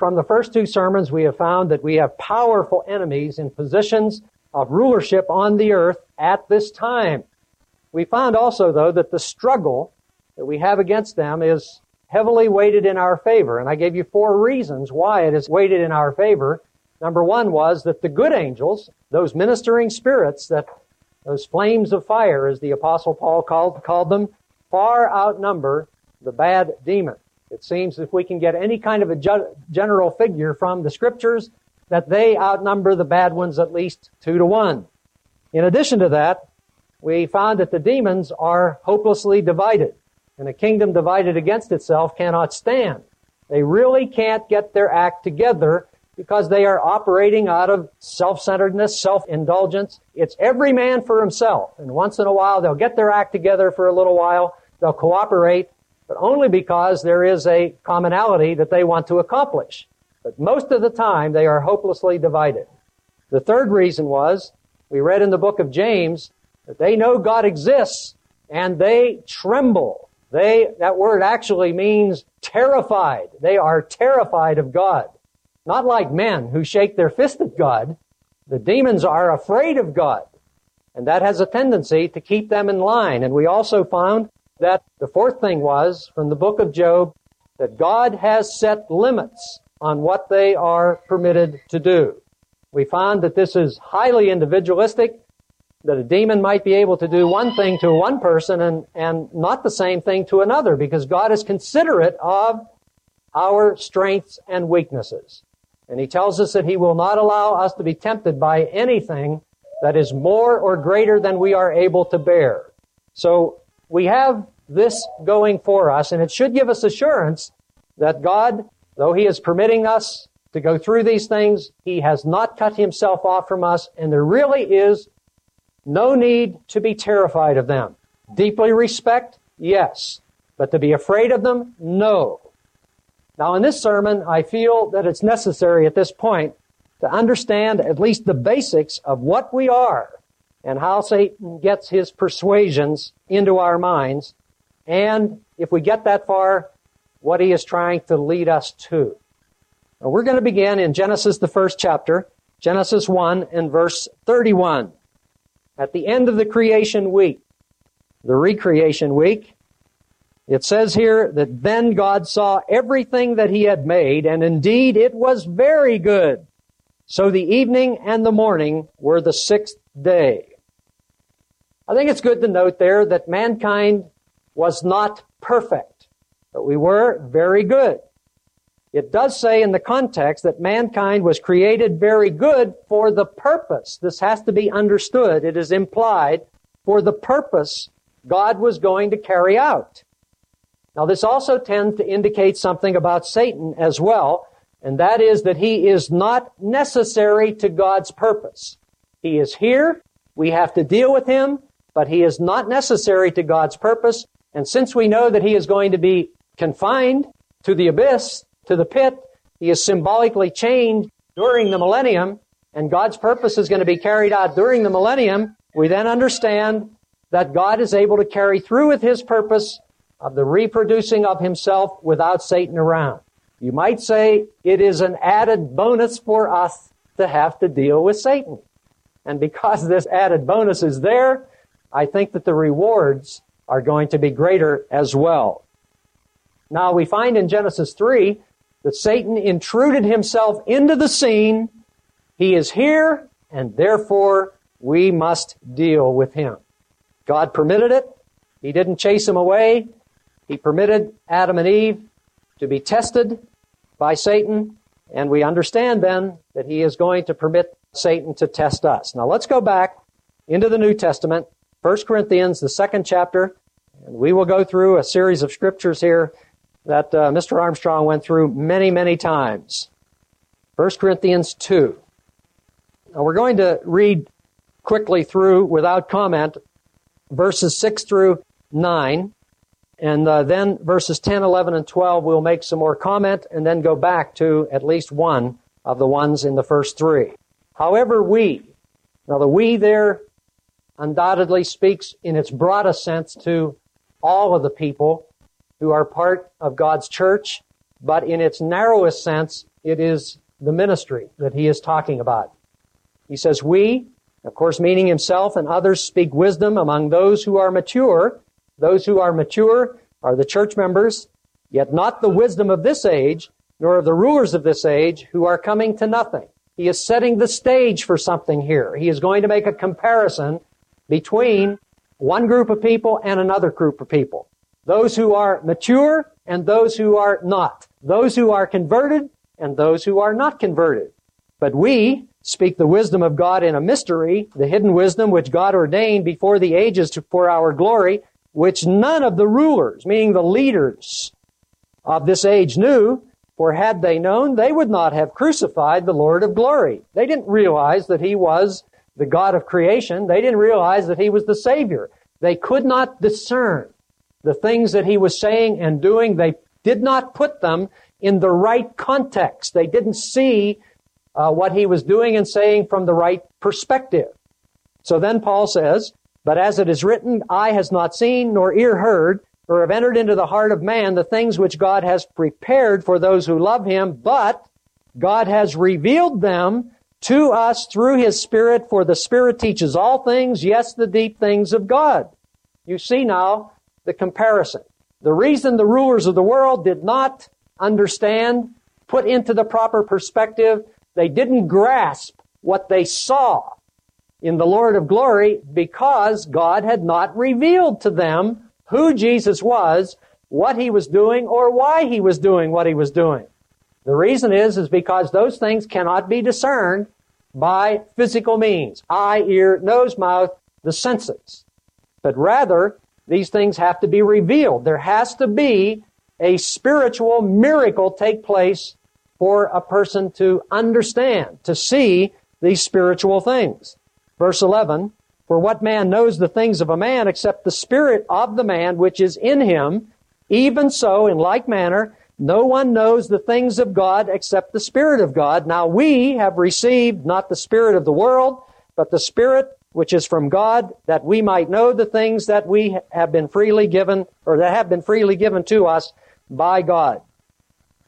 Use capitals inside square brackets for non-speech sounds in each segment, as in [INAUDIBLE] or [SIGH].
from the first two sermons, we have found that we have powerful enemies in positions of rulership on the earth at this time. We found also, though, that the struggle that we have against them is heavily weighted in our favor. And I gave you four reasons why it is weighted in our favor. Number one was that the good angels, those ministering spirits that those flames of fire, as the apostle Paul called, called them, far outnumber the bad demon. It seems if we can get any kind of a general figure from the scriptures, that they outnumber the bad ones at least two to one. In addition to that, we found that the demons are hopelessly divided, and a kingdom divided against itself cannot stand. They really can't get their act together because they are operating out of self-centeredness, self-indulgence. It's every man for himself. And once in a while, they'll get their act together for a little while. They'll cooperate, but only because there is a commonality that they want to accomplish. But most of the time, they are hopelessly divided. The third reason was, we read in the book of James, that they know God exists and they tremble. They, that word actually means terrified. They are terrified of God. Not like men who shake their fist at God. The demons are afraid of God. And that has a tendency to keep them in line. And we also found that the fourth thing was from the book of Job that God has set limits on what they are permitted to do. We found that this is highly individualistic, that a demon might be able to do one thing to one person and, and not the same thing to another because God is considerate of our strengths and weaknesses. And he tells us that he will not allow us to be tempted by anything that is more or greater than we are able to bear. So we have this going for us and it should give us assurance that God, though he is permitting us to go through these things, he has not cut himself off from us and there really is no need to be terrified of them. Deeply respect? Yes. But to be afraid of them? No. Now in this sermon, I feel that it's necessary at this point to understand at least the basics of what we are and how Satan gets his persuasions into our minds. And if we get that far, what he is trying to lead us to. Now we're going to begin in Genesis, the first chapter, Genesis 1 and verse 31. At the end of the creation week, the recreation week, it says here that then God saw everything that he had made, and indeed it was very good. So the evening and the morning were the sixth day. I think it's good to note there that mankind was not perfect, but we were very good. It does say in the context that mankind was created very good for the purpose. This has to be understood. It is implied for the purpose God was going to carry out. Now this also tends to indicate something about Satan as well, and that is that he is not necessary to God's purpose. He is here, we have to deal with him, but he is not necessary to God's purpose, and since we know that he is going to be confined to the abyss, to the pit. He is symbolically chained during the millennium, and God's purpose is going to be carried out during the millennium. We then understand that God is able to carry through with his purpose of the reproducing of himself without Satan around. You might say it is an added bonus for us to have to deal with Satan. And because this added bonus is there, I think that the rewards are going to be greater as well. Now we find in Genesis 3 that Satan intruded himself into the scene. He is here, and therefore we must deal with him. God permitted it. He didn't chase him away. He permitted Adam and Eve to be tested by Satan, and we understand then that he is going to permit Satan to test us. Now let's go back into the New Testament, 1 Corinthians, the second chapter, and we will go through a series of scriptures here that uh, Mr. Armstrong went through many, many times. 1 Corinthians 2. Now we're going to read quickly through without comment verses 6 through 9. And uh, then verses 10, 11, and 12, we'll make some more comment and then go back to at least one of the ones in the first three. However, we, now the we there undoubtedly speaks in its broadest sense to all of the people who are part of God's church, but in its narrowest sense, it is the ministry that he is talking about. He says, we, of course, meaning himself and others, speak wisdom among those who are mature. Those who are mature are the church members, yet not the wisdom of this age, nor of the rulers of this age who are coming to nothing. He is setting the stage for something here. He is going to make a comparison between one group of people and another group of people. Those who are mature and those who are not. Those who are converted and those who are not converted. But we speak the wisdom of God in a mystery, the hidden wisdom which God ordained before the ages for our glory, which none of the rulers, meaning the leaders of this age knew, for had they known, they would not have crucified the Lord of glory. They didn't realize that he was the God of creation. They didn't realize that he was the Savior. They could not discern the things that he was saying and doing. They did not put them in the right context. They didn't see uh, what he was doing and saying from the right perspective. So then Paul says, But as it is written, eye has not seen, nor ear heard, or have entered into the heart of man the things which God has prepared for those who love him, but God has revealed them to us through his Spirit, for the Spirit teaches all things, yes, the deep things of God. You see now the comparison. The reason the rulers of the world did not understand, put into the proper perspective. They didn't grasp what they saw in the Lord of glory because God had not revealed to them who Jesus was, what he was doing, or why he was doing what he was doing. The reason is, is because those things cannot be discerned by physical means. Eye, ear, nose, mouth, the senses. But rather, these things have to be revealed. There has to be a spiritual miracle take place for a person to understand, to see these spiritual things. Verse 11, for what man knows the things of a man except the spirit of the man which is in him? Even so, in like manner, no one knows the things of God except the Spirit of God. Now we have received not the Spirit of the world, but the Spirit which is from God, that we might know the things that we have been freely given, or that have been freely given to us by God.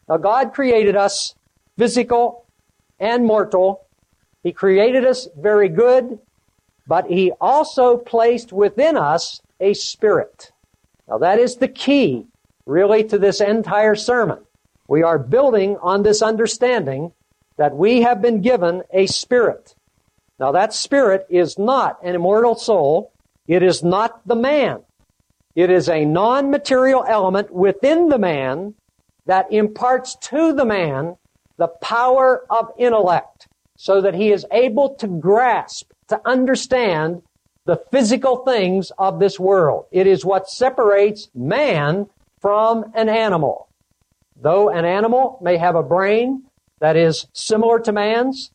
Now, God created us physical and mortal. He created us very good, but He also placed within us a spirit. Now, that is the key, really, to this entire sermon. We are building on this understanding that we have been given a spirit. Now, that spirit is not an immortal soul. It is not the man. It is a non-material element within the man that imparts to the man the power of intellect so that he is able to grasp, to understand the physical things of this world. It is what separates man from an animal. Though an animal may have a brain that is similar to man's,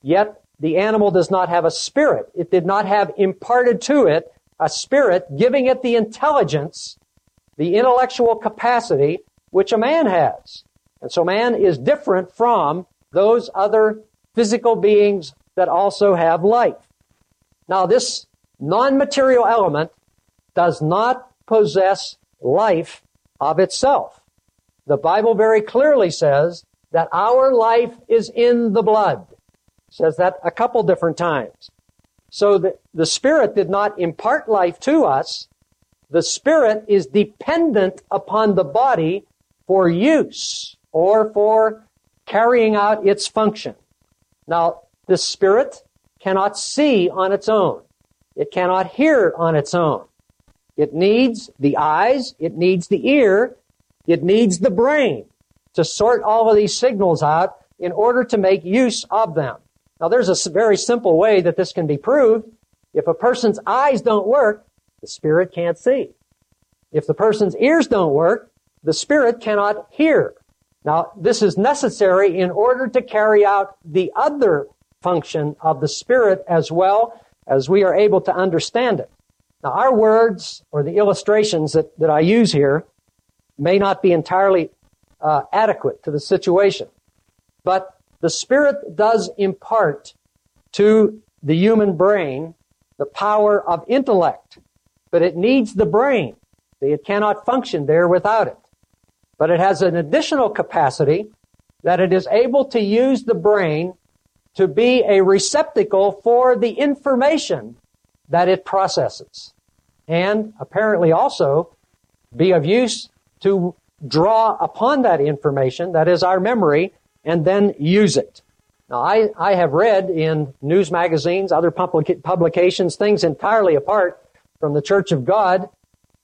yet the animal does not have a spirit. It did not have imparted to it a spirit giving it the intelligence, the intellectual capacity which a man has. And so man is different from those other physical beings that also have life. Now this non-material element does not possess life of itself. The Bible very clearly says that our life is in the blood. It says that a couple different times. So the, the Spirit did not impart life to us. The Spirit is dependent upon the body for use or for carrying out its function. Now, the Spirit cannot see on its own. It cannot hear on its own. It needs the eyes, it needs the ear, it needs the brain to sort all of these signals out in order to make use of them. Now there's a very simple way that this can be proved. If a person's eyes don't work, the spirit can't see. If the person's ears don't work, the spirit cannot hear. Now this is necessary in order to carry out the other function of the spirit as well as we are able to understand it. Now our words or the illustrations that, that I use here may not be entirely uh, adequate to the situation, but the Spirit does impart to the human brain the power of intellect, but it needs the brain. It cannot function there without it. But it has an additional capacity that it is able to use the brain to be a receptacle for the information that it processes. And apparently also be of use to draw upon that information, that is our memory, and then use it. Now, I, I have read in news magazines, other public, publications, things entirely apart from the Church of God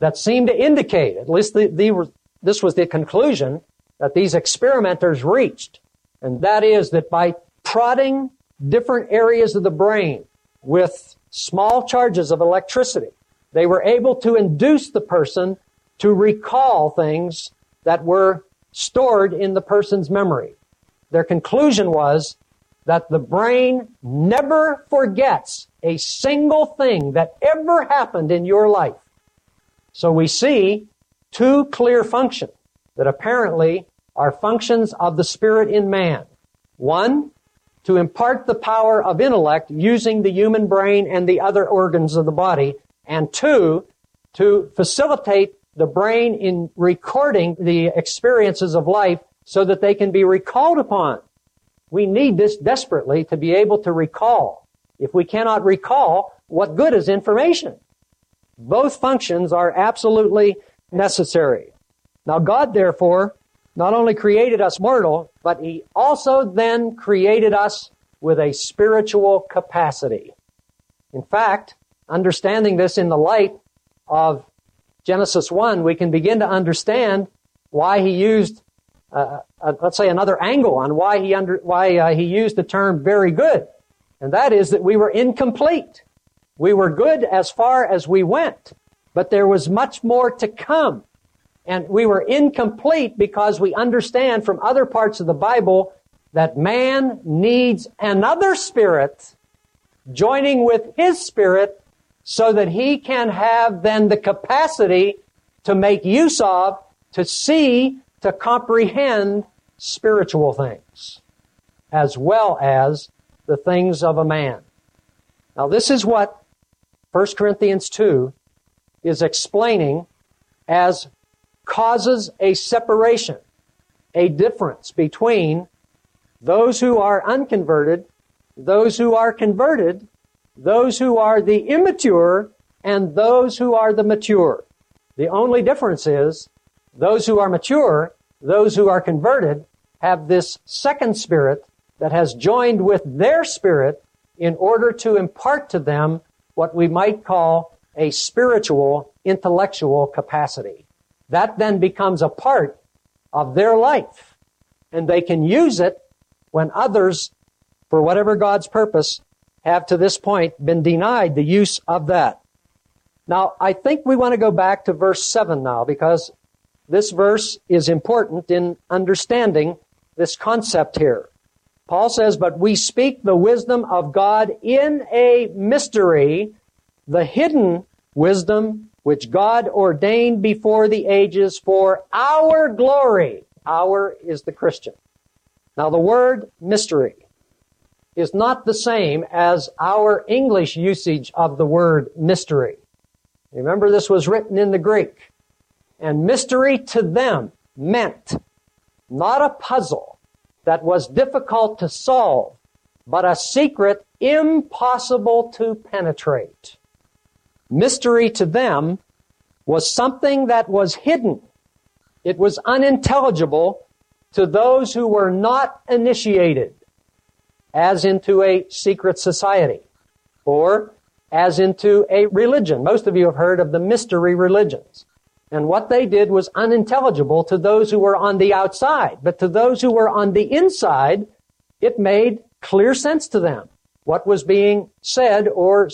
that seem to indicate, at least the, the, this was the conclusion that these experimenters reached, and that is that by prodding different areas of the brain with small charges of electricity, they were able to induce the person to recall things that were stored in the person's memory. Their conclusion was that the brain never forgets a single thing that ever happened in your life. So we see two clear functions that apparently are functions of the Spirit in man. One, to impart the power of intellect using the human brain and the other organs of the body. And two, to facilitate the brain in recording the experiences of life so that they can be recalled upon. We need this desperately to be able to recall. If we cannot recall, what good is information? Both functions are absolutely necessary. Now God therefore not only created us mortal, but He also then created us with a spiritual capacity. In fact, understanding this in the light of Genesis 1, we can begin to understand why He used, uh, uh, let's say, another angle on why He under, why uh, He used the term very good, and that is that we were incomplete. We were good as far as we went, but there was much more to come. And we were incomplete because we understand from other parts of the Bible that man needs another spirit joining with his spirit so that he can have then the capacity to make use of, to see, to comprehend spiritual things as well as the things of a man. Now this is what 1 Corinthians 2 is explaining as causes a separation, a difference between those who are unconverted, those who are converted, those who are the immature, and those who are the mature. The only difference is those who are mature, those who are converted, have this second spirit that has joined with their spirit in order to impart to them what we might call a spiritual intellectual capacity. That then becomes a part of their life. And they can use it when others, for whatever God's purpose, have to this point been denied the use of that. Now, I think we want to go back to verse 7 now because this verse is important in understanding this concept here. Paul says, But we speak the wisdom of God in a mystery, the hidden wisdom which God ordained before the ages for our glory. Our is the Christian. Now the word mystery is not the same as our English usage of the word mystery. Remember this was written in the Greek. And mystery to them meant not a puzzle that was difficult to solve, but a secret impossible to penetrate. Mystery to them was something that was hidden. It was unintelligible to those who were not initiated as into a secret society or as into a religion. Most of you have heard of the mystery religions. And what they did was unintelligible to those who were on the outside. But to those who were on the inside, it made clear sense to them what was being said or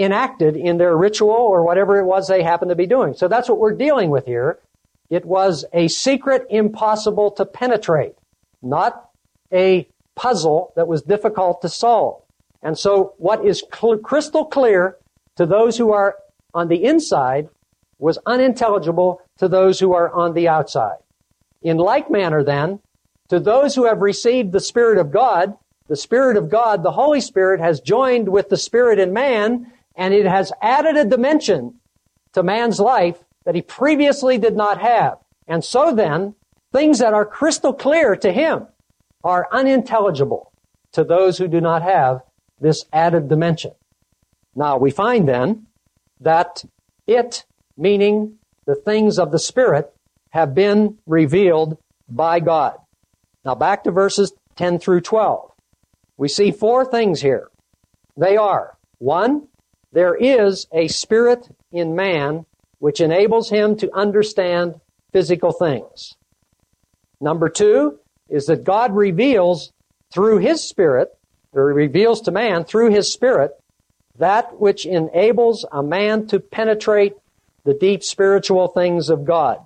enacted in their ritual or whatever it was they happened to be doing. So that's what we're dealing with here. It was a secret impossible to penetrate, not a puzzle that was difficult to solve. And so what is cl- crystal clear to those who are on the inside was unintelligible to those who are on the outside. In like manner then, to those who have received the Spirit of God, the Spirit of God, the Holy Spirit has joined with the Spirit in man and it has added a dimension to man's life that he previously did not have. And so then, things that are crystal clear to him, are unintelligible to those who do not have this added dimension. Now we find then that it, meaning the things of the Spirit, have been revealed by God. Now back to verses 10 through 12. We see four things here. They are, one, there is a spirit in man which enables him to understand physical things. Number two is that God reveals through his spirit, or reveals to man through his spirit, that which enables a man to penetrate the deep spiritual things of God.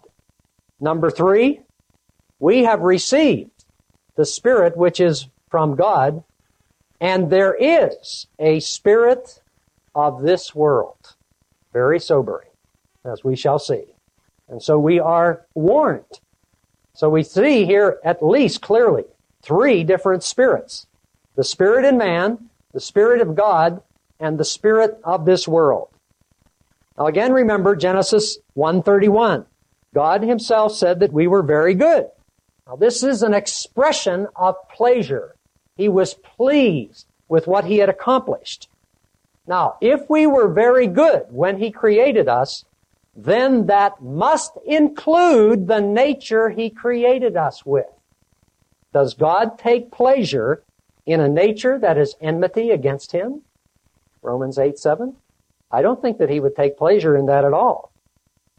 Number three, we have received the Spirit which is from God, and there is a spirit of this world. Very sobering, as we shall see. And so we are warned. So we see here at least clearly three different spirits. The spirit in man, the spirit of God, and the spirit of this world. Now again remember Genesis 131. God himself said that we were very good. Now this is an expression of pleasure. He was pleased with what he had accomplished. Now, if we were very good when he created us, then that must include the nature he created us with. Does God take pleasure in a nature that is enmity against him? Romans 8, 7. I don't think that he would take pleasure in that at all.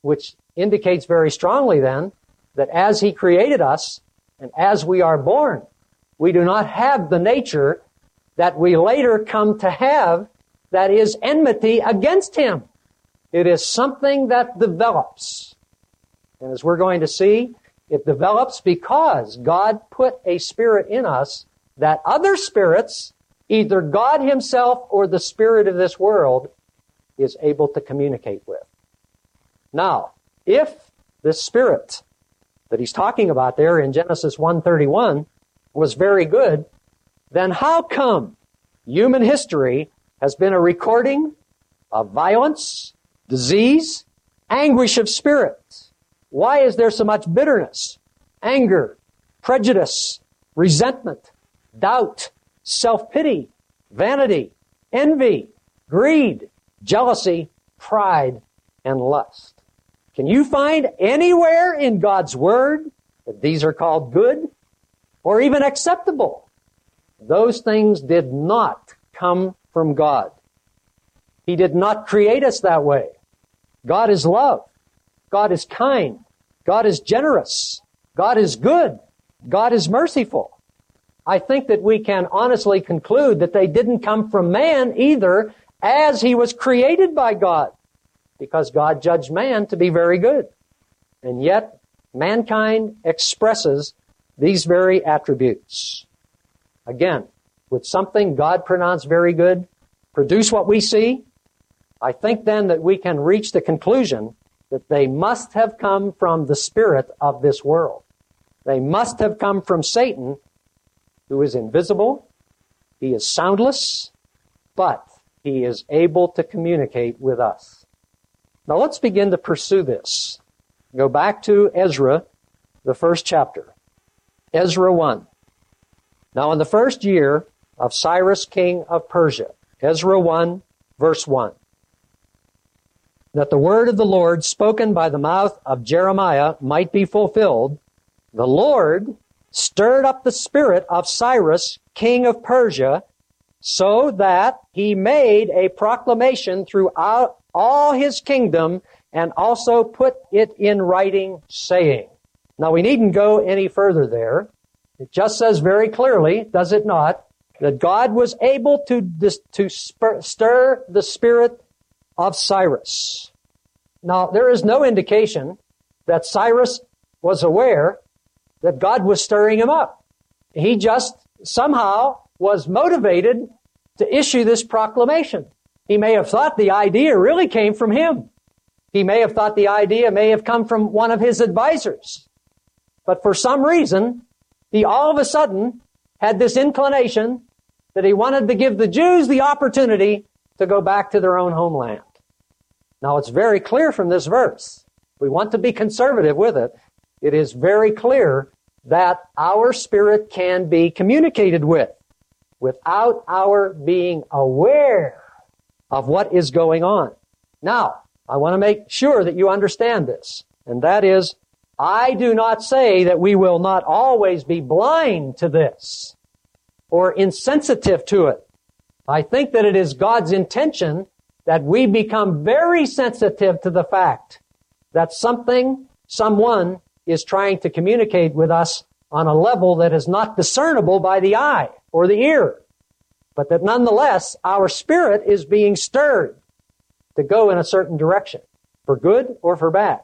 Which indicates very strongly then that as he created us and as we are born, we do not have the nature that we later come to have that is enmity against him. It is something that develops. And as we're going to see, it develops because God put a spirit in us that other spirits, either God himself or the spirit of this world, is able to communicate with. Now, if this spirit that he's talking about there in Genesis 131 was very good, then how come human history has been a recording of violence, disease, anguish of spirit? Why is there so much bitterness, anger, prejudice, resentment, doubt, self-pity, vanity, envy, greed, jealousy, pride, and lust? Can you find anywhere in God's Word that these are called good or even acceptable? Those things did not come from God. He did not create us that way. God is love. God is kind. God is generous. God is good. God is merciful. I think that we can honestly conclude that they didn't come from man either as he was created by God because God judged man to be very good. And yet, mankind expresses these very attributes. Again, would something God pronounced very good produce what we see? I think then that we can reach the conclusion that they must have come from the spirit of this world. They must have come from Satan, who is invisible, he is soundless, but he is able to communicate with us. Now let's begin to pursue this. Go back to Ezra, the first chapter. Ezra 1. Now in the first year of Cyrus king of Persia, Ezra 1 verse 1, that the word of the Lord spoken by the mouth of Jeremiah might be fulfilled, the Lord stirred up the spirit of Cyrus, king of Persia, so that he made a proclamation throughout all his kingdom and also put it in writing saying. Now we needn't go any further there. It just says very clearly, does it not, that God was able to, to stir the spirit of Cyrus. Now there is no indication that Cyrus was aware that God was stirring him up. He just somehow was motivated to issue this proclamation. He may have thought the idea really came from him. He may have thought the idea may have come from one of his advisors. But for some reason, he all of a sudden had this inclination that he wanted to give the Jews the opportunity to go back to their own homeland. Now it's very clear from this verse. We want to be conservative with it. It is very clear that our spirit can be communicated with without our being aware of what is going on. Now, I want to make sure that you understand this, and that is, I do not say that we will not always be blind to this or insensitive to it. I think that it is God's intention that we become very sensitive to the fact that something, someone is trying to communicate with us on a level that is not discernible by the eye or the ear, but that nonetheless our spirit is being stirred to go in a certain direction, for good or for bad.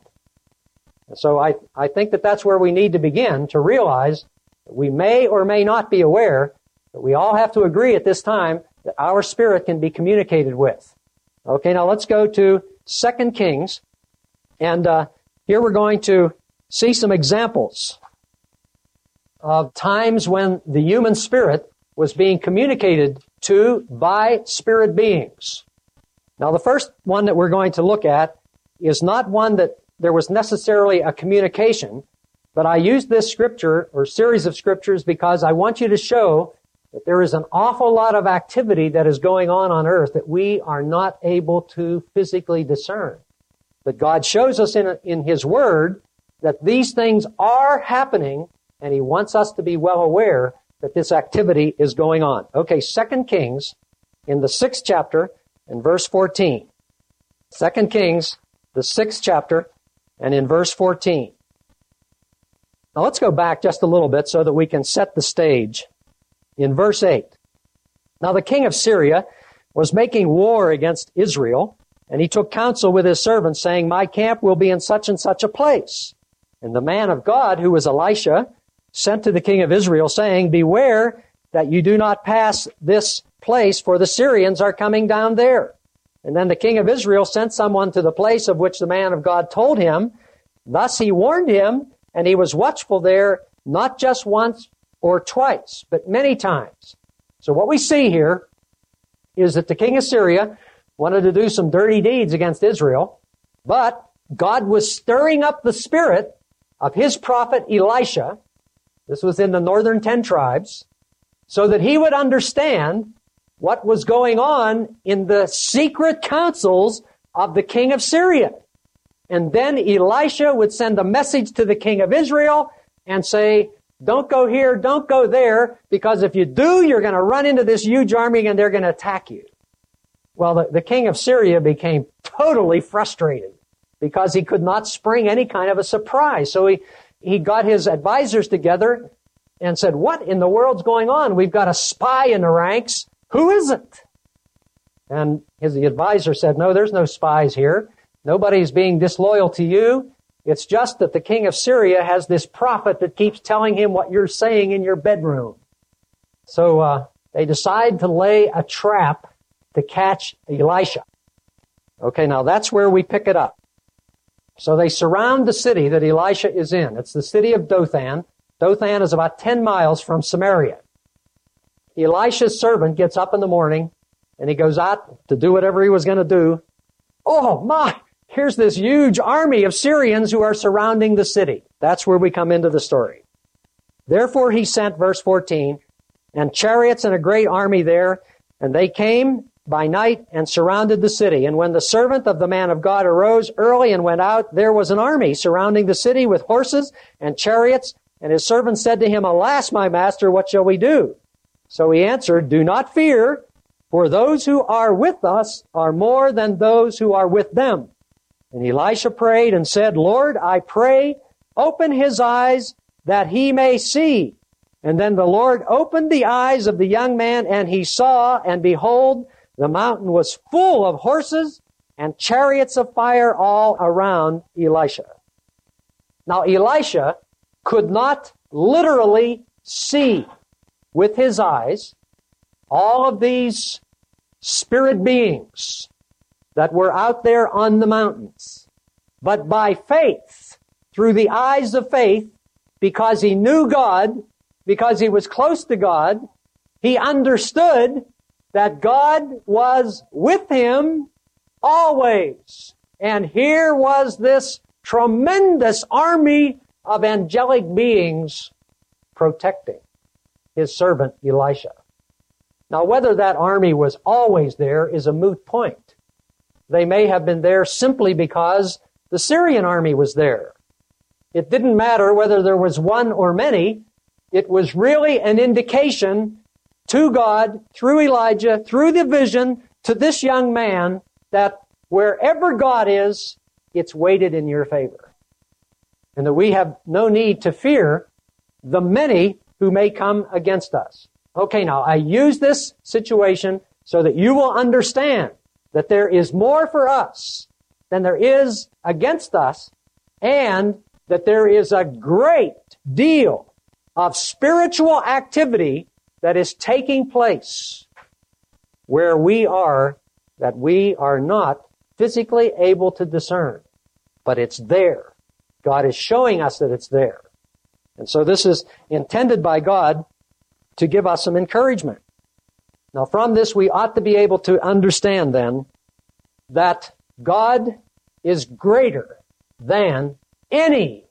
So I, I think that that's where we need to begin to realize we may or may not be aware, but we all have to agree at this time that our spirit can be communicated with. Okay, now let's go to Second Kings, and uh, here we're going to see some examples of times when the human spirit was being communicated to by spirit beings. Now, the first one that we're going to look at is not one that there was necessarily a communication, but I use this scripture or series of scriptures because I want you to show that there is an awful lot of activity that is going on on earth that we are not able to physically discern. But God shows us in, in His Word that these things are happening and He wants us to be well aware that this activity is going on. Okay, Second Kings in the sixth chapter and verse 14. Second Kings, the sixth chapter and in verse 14. Now let's go back just a little bit so that we can set the stage in verse 8. Now the king of Syria was making war against Israel, and he took counsel with his servants, saying, My camp will be in such and such a place. And the man of God, who was Elisha, sent to the king of Israel, saying, Beware that you do not pass this place, for the Syrians are coming down there. And then the king of Israel sent someone to the place of which the man of God told him. Thus he warned him, and he was watchful there, not just once, or twice, but many times. So what we see here is that the king of Syria wanted to do some dirty deeds against Israel, but God was stirring up the spirit of his prophet Elisha. This was in the northern ten tribes, so that he would understand what was going on in the secret councils of the king of Syria. And then Elisha would send a message to the king of Israel and say, don't go here, don't go there, because if you do, you're going to run into this huge army and they're going to attack you. Well, the, the king of Syria became totally frustrated because he could not spring any kind of a surprise. So he, he got his advisors together and said, what in the world's going on? We've got a spy in the ranks. Who is it? And his advisor said, no, there's no spies here. Nobody's being disloyal to you. It's just that the king of Syria has this prophet that keeps telling him what you're saying in your bedroom. So uh, they decide to lay a trap to catch Elisha. Okay, now that's where we pick it up. So they surround the city that Elisha is in. It's the city of Dothan. Dothan is about 10 miles from Samaria. Elisha's servant gets up in the morning and he goes out to do whatever he was going to do. Oh my! Here's this huge army of Syrians who are surrounding the city. That's where we come into the story. Therefore he sent, verse 14, and chariots and a great army there, and they came by night and surrounded the city. And when the servant of the man of God arose early and went out, there was an army surrounding the city with horses and chariots. And his servant said to him, Alas, my master, what shall we do? So he answered, Do not fear, for those who are with us are more than those who are with them. And Elisha prayed and said, Lord, I pray, open his eyes that he may see. And then the Lord opened the eyes of the young man and he saw, and behold, the mountain was full of horses and chariots of fire all around Elisha. Now Elisha could not literally see with his eyes all of these spirit beings that were out there on the mountains. But by faith, through the eyes of faith, because he knew God, because he was close to God, he understood that God was with him always. And here was this tremendous army of angelic beings protecting his servant Elisha. Now, whether that army was always there is a moot point. They may have been there simply because the Syrian army was there. It didn't matter whether there was one or many. It was really an indication to God, through Elijah, through the vision, to this young man, that wherever God is, it's weighted in your favor. And that we have no need to fear the many who may come against us. Okay, now I use this situation so that you will understand that there is more for us than there is against us and that there is a great deal of spiritual activity that is taking place where we are that we are not physically able to discern, but it's there. God is showing us that it's there. And so this is intended by God to give us some encouragement. Now from this we ought to be able to understand then that God is greater than any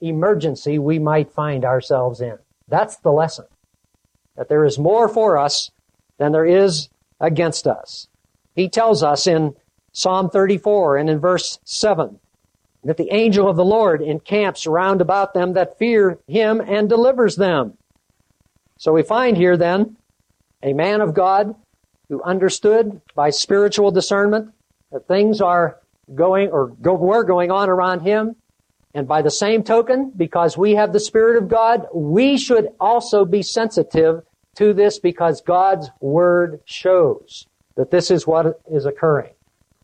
emergency we might find ourselves in. That's the lesson. That there is more for us than there is against us. He tells us in Psalm 34 and in verse 7 that the angel of the Lord encamps round about them that fear him and delivers them. So we find here then a man of God who understood by spiritual discernment that things are going or go, were going on around him. And by the same token, because we have the Spirit of God, we should also be sensitive to this because God's Word shows that this is what is occurring.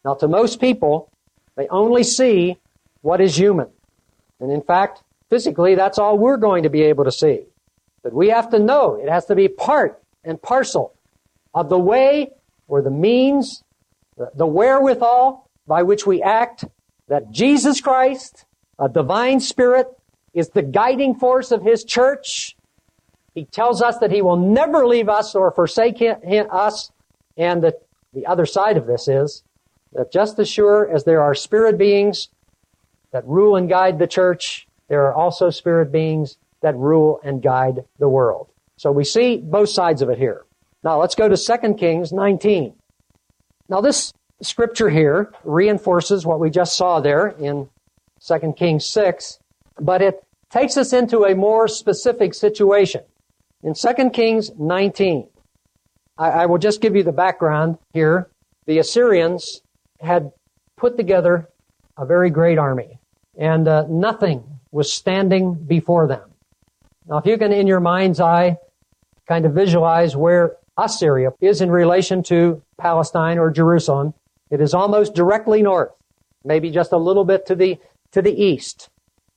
Now to most people, they only see what is human. And in fact, physically, that's all we're going to be able to see. But we have to know it has to be part and parcel of the way or the means, the wherewithal by which we act, that Jesus Christ, a divine spirit, is the guiding force of His church. He tells us that He will never leave us or forsake us. And the, the other side of this is that just as sure as there are spirit beings that rule and guide the church, there are also spirit beings that rule and guide the world. So we see both sides of it here. Now let's go to 2 Kings 19. Now this scripture here reinforces what we just saw there in 2 Kings 6, but it takes us into a more specific situation. In 2 Kings 19, I, I will just give you the background here. The Assyrians had put together a very great army, and uh, nothing was standing before them. Now, if you can, in your mind's eye, kind of visualize where Assyria is in relation to Palestine or Jerusalem, it is almost directly north, maybe just a little bit to the, to the east,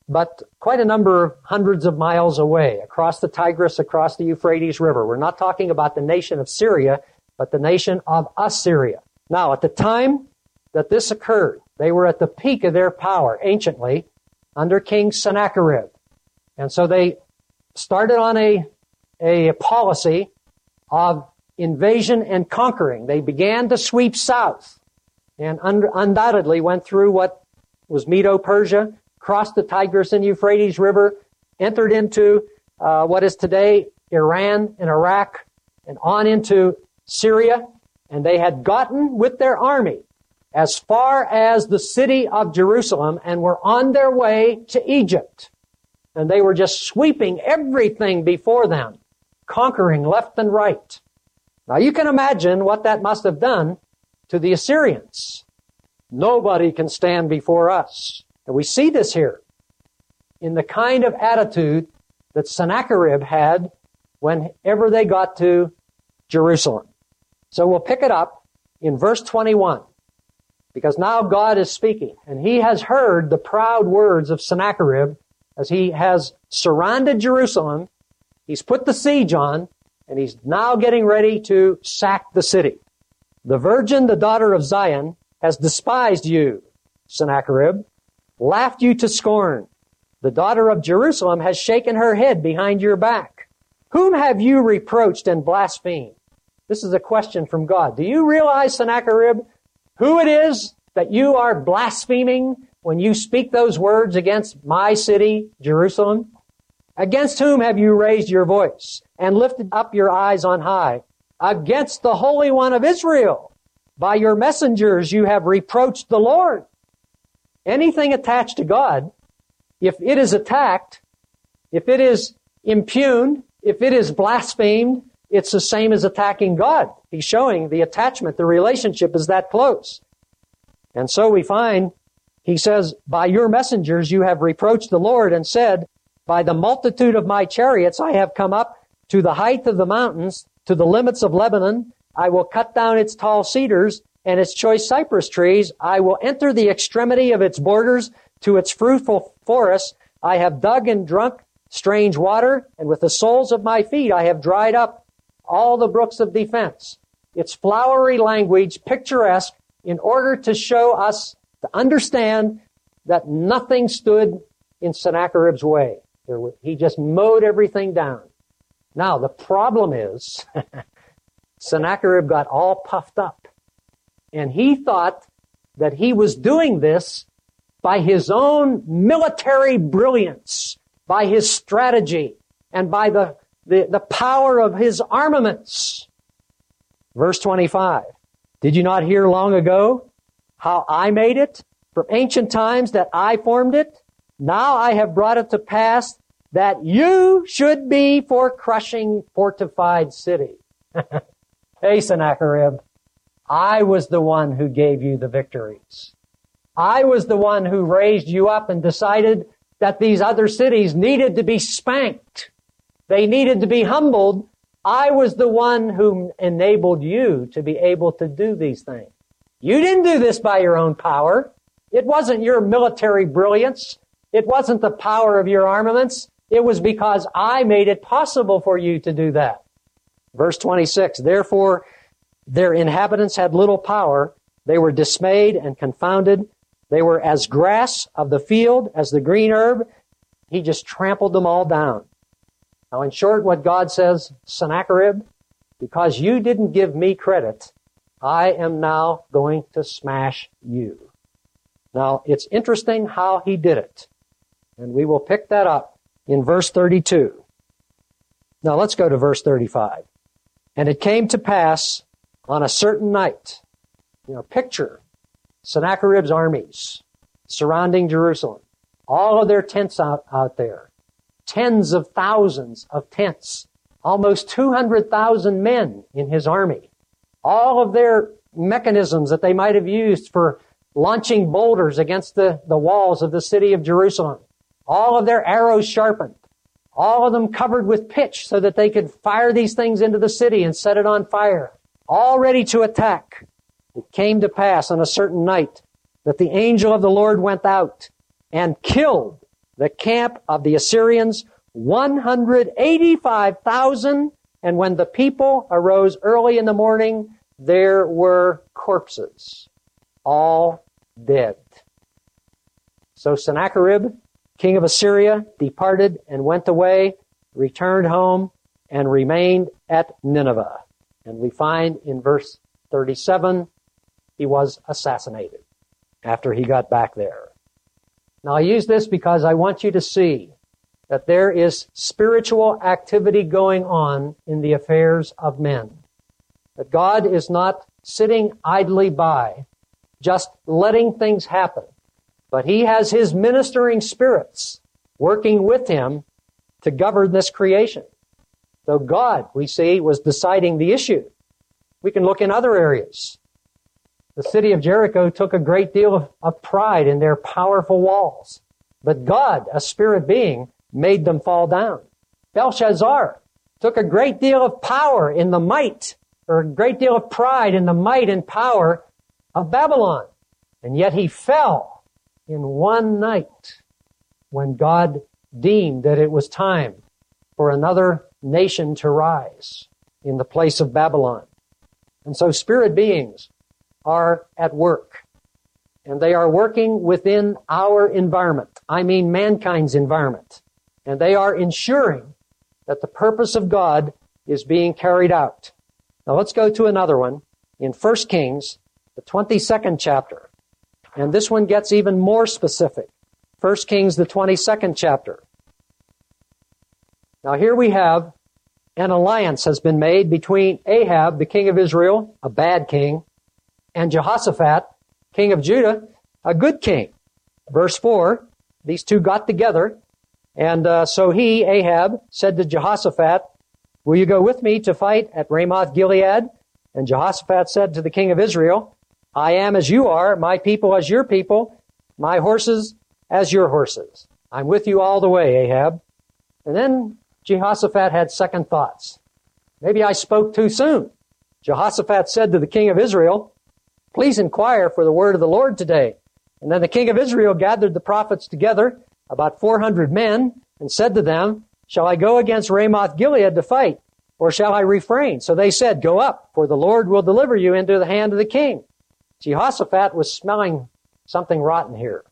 but quite a number of hundreds of miles away, across the Tigris, across the Euphrates River. We're not talking about the nation of Syria, but the nation of Assyria. Now, at the time that this occurred, they were at the peak of their power anciently under King Sennacherib. And so they started on a, a policy of invasion and conquering. They began to sweep south and un- undoubtedly went through what was Medo-Persia, crossed the Tigris and Euphrates River, entered into uh, what is today Iran and Iraq, and on into Syria, and they had gotten with their army as far as the city of Jerusalem and were on their way to Egypt and they were just sweeping everything before them, conquering left and right. Now you can imagine what that must have done to the Assyrians. Nobody can stand before us. And we see this here in the kind of attitude that Sennacherib had whenever they got to Jerusalem. So we'll pick it up in verse 21. Because now God is speaking, and he has heard the proud words of Sennacherib as he has surrounded Jerusalem, he's put the siege on, and he's now getting ready to sack the city. The virgin, the daughter of Zion, has despised you, Sennacherib, laughed you to scorn. The daughter of Jerusalem has shaken her head behind your back. Whom have you reproached and blasphemed? This is a question from God. Do you realize, Sennacherib, who it is that you are blaspheming when you speak those words against my city, Jerusalem? Against whom have you raised your voice and lifted up your eyes on high? Against the Holy One of Israel. By your messengers you have reproached the Lord. Anything attached to God, if it is attacked, if it is impugned, if it is blasphemed, it's the same as attacking God. He's showing the attachment, the relationship is that close. And so we find, he says, by your messengers you have reproached the Lord and said, by the multitude of my chariots I have come up to the height of the mountains, to the limits of Lebanon. I will cut down its tall cedars and its choice cypress trees. I will enter the extremity of its borders to its fruitful forests. I have dug and drunk strange water, and with the soles of my feet I have dried up all the brooks of defense. It's flowery language, picturesque, in order to show us, to understand that nothing stood in Sennacherib's way. He just mowed everything down. Now, the problem is, [LAUGHS] Sennacherib got all puffed up. And he thought that he was doing this by his own military brilliance, by his strategy, and by the, the, the power of his armaments. Verse 25. Did you not hear long ago how I made it from ancient times that I formed it? Now I have brought it to pass that you should be for crushing fortified city. [LAUGHS] hey, Sennacherib, I was the one who gave you the victories. I was the one who raised you up and decided that these other cities needed to be spanked. They needed to be humbled. I was the one who enabled you to be able to do these things. You didn't do this by your own power. It wasn't your military brilliance. It wasn't the power of your armaments. It was because I made it possible for you to do that. Verse 26, therefore their inhabitants had little power. They were dismayed and confounded. They were as grass of the field, as the green herb. He just trampled them all down. Now, in short, what God says, Sennacherib, because you didn't give me credit, I am now going to smash you. Now, it's interesting how he did it. And we will pick that up in verse 32. Now, let's go to verse 35. And it came to pass on a certain night, you know, picture Sennacherib's armies surrounding Jerusalem, all of their tents out, out there, tens of thousands of tents, almost 200,000 men in his army, all of their mechanisms that they might have used for launching boulders against the, the walls of the city of Jerusalem, all of their arrows sharpened, all of them covered with pitch so that they could fire these things into the city and set it on fire, all ready to attack. It came to pass on a certain night that the angel of the Lord went out and killed the camp of the Assyrians 185,000. And when the people arose early in the morning, there were corpses, all dead. So Sennacherib, king of Assyria, departed and went away, returned home, and remained at Nineveh. And we find in verse 37 he was assassinated after he got back there. Now I use this because I want you to see that there is spiritual activity going on in the affairs of men. That God is not sitting idly by, just letting things happen, but He has His ministering spirits working with Him to govern this creation. So God, we see, was deciding the issue. We can look in other areas. The city of Jericho took a great deal of, of pride in their powerful walls. But God, a spirit being, made them fall down. Belshazzar took a great deal of power in the might, or a great deal of pride in the might and power of Babylon. And yet he fell in one night when God deemed that it was time for another nation to rise in the place of Babylon. And so spirit beings are at work. And they are working within our environment. I mean mankind's environment. And they are ensuring that the purpose of God is being carried out. Now let's go to another one in 1 Kings, the 22nd chapter. And this one gets even more specific. 1 Kings, the 22nd chapter. Now here we have an alliance has been made between Ahab, the king of Israel, a bad king, and Jehoshaphat, king of Judah, a good king. Verse 4, these two got together, and uh, so he, Ahab, said to Jehoshaphat, Will you go with me to fight at Ramoth Gilead? And Jehoshaphat said to the king of Israel, I am as you are, my people as your people, my horses as your horses. I'm with you all the way, Ahab. And then Jehoshaphat had second thoughts. Maybe I spoke too soon. Jehoshaphat said to the king of Israel, Please inquire for the word of the Lord today. And then the king of Israel gathered the prophets together, about 400 men, and said to them, Shall I go against Ramoth Gilead to fight, or shall I refrain? So they said, Go up, for the Lord will deliver you into the hand of the king. Jehoshaphat was smelling something rotten here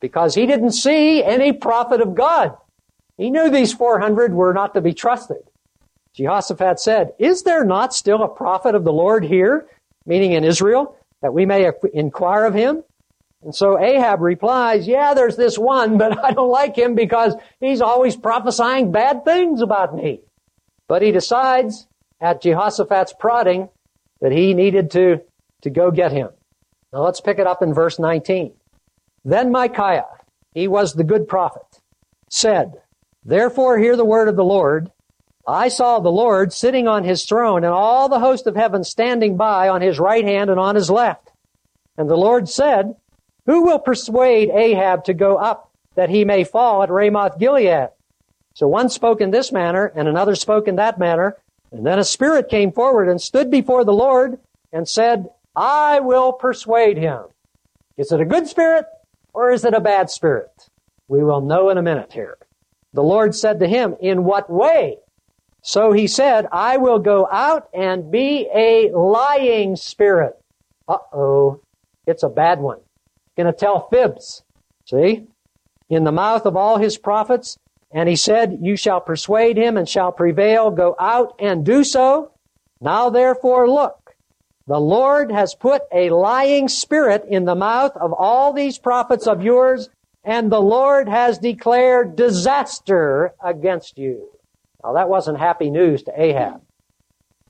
because he didn't see any prophet of God. He knew these 400 were not to be trusted. Jehoshaphat said, Is there not still a prophet of the Lord here, meaning in Israel, that we may inquire of him? And so Ahab replies, Yeah, there's this one, but I don't like him because he's always prophesying bad things about me. But he decides, at Jehoshaphat's prodding, that he needed to, to go get him. Now let's pick it up in verse 19. Then Micaiah, he was the good prophet, said, Therefore hear the word of the Lord. I saw the Lord sitting on his throne and all the host of heaven standing by on his right hand and on his left. And the Lord said, Who will persuade Ahab to go up that he may fall at Ramoth Gilead? So one spoke in this manner and another spoke in that manner. And then a spirit came forward and stood before the Lord and said, I will persuade him. Is it a good spirit or is it a bad spirit? We will know in a minute here. The Lord said to him, In what way? So he said, I will go out and be a lying spirit. Uh oh. It's a bad one. Gonna tell fibs. See? In the mouth of all his prophets. And he said, You shall persuade him and shall prevail. Go out and do so. Now therefore look. The Lord has put a lying spirit in the mouth of all these prophets of yours, and the Lord has declared disaster against you. Now that wasn't happy news to Ahab.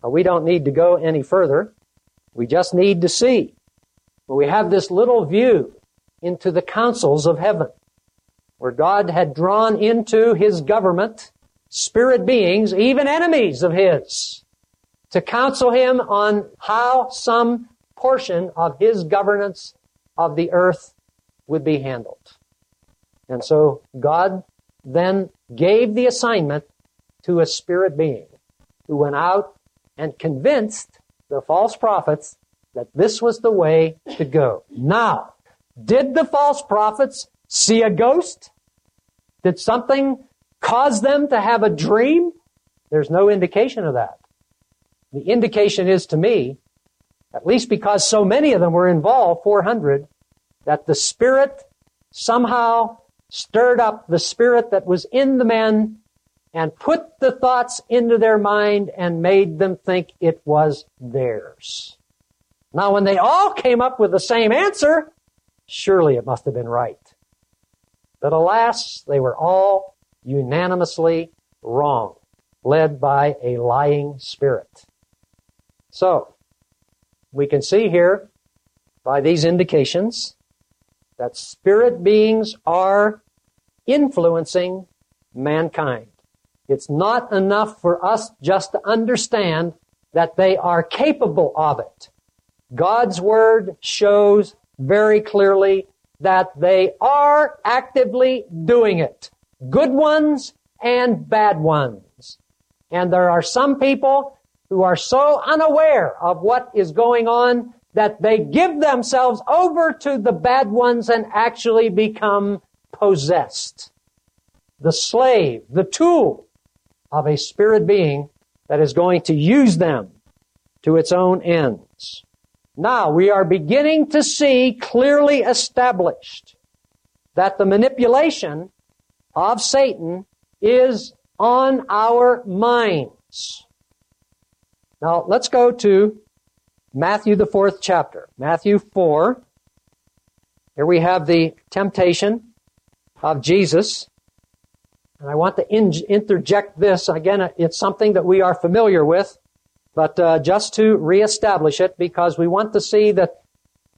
We don't need to go any further. We just need to see. But we have this little view into the councils of heaven, where God had drawn into his government spirit beings, even enemies of his to counsel him on how some portion of his governance of the earth would be handled. And so God then gave the assignment to a spirit being who went out and convinced the false prophets that this was the way to go. Now, did the false prophets see a ghost? Did something cause them to have a dream? There's no indication of that. The indication is to me, at least because so many of them were involved, 400, that the Spirit somehow stirred up the Spirit that was in the men and put the thoughts into their mind and made them think it was theirs. Now, when they all came up with the same answer, surely it must have been right. But alas, they were all unanimously wrong, led by a lying spirit. So, we can see here by these indications that spirit beings are influencing mankind. It's not enough for us just to understand that they are capable of it. God's Word shows very clearly that they are actively doing it. Good ones and bad ones. And there are some people who are so unaware of what is going on that they give themselves over to the bad ones and actually become possessed. The slave, the tool of a spirit being that is going to use them to its own ends. Now we are beginning to see clearly established that the manipulation of Satan is on our minds. Now let's go to Matthew, the fourth chapter. Matthew 4. Here we have the temptation of Jesus. and I want to in- interject this. Again, it's something that we are familiar with, but uh, just to reestablish it because we want to see that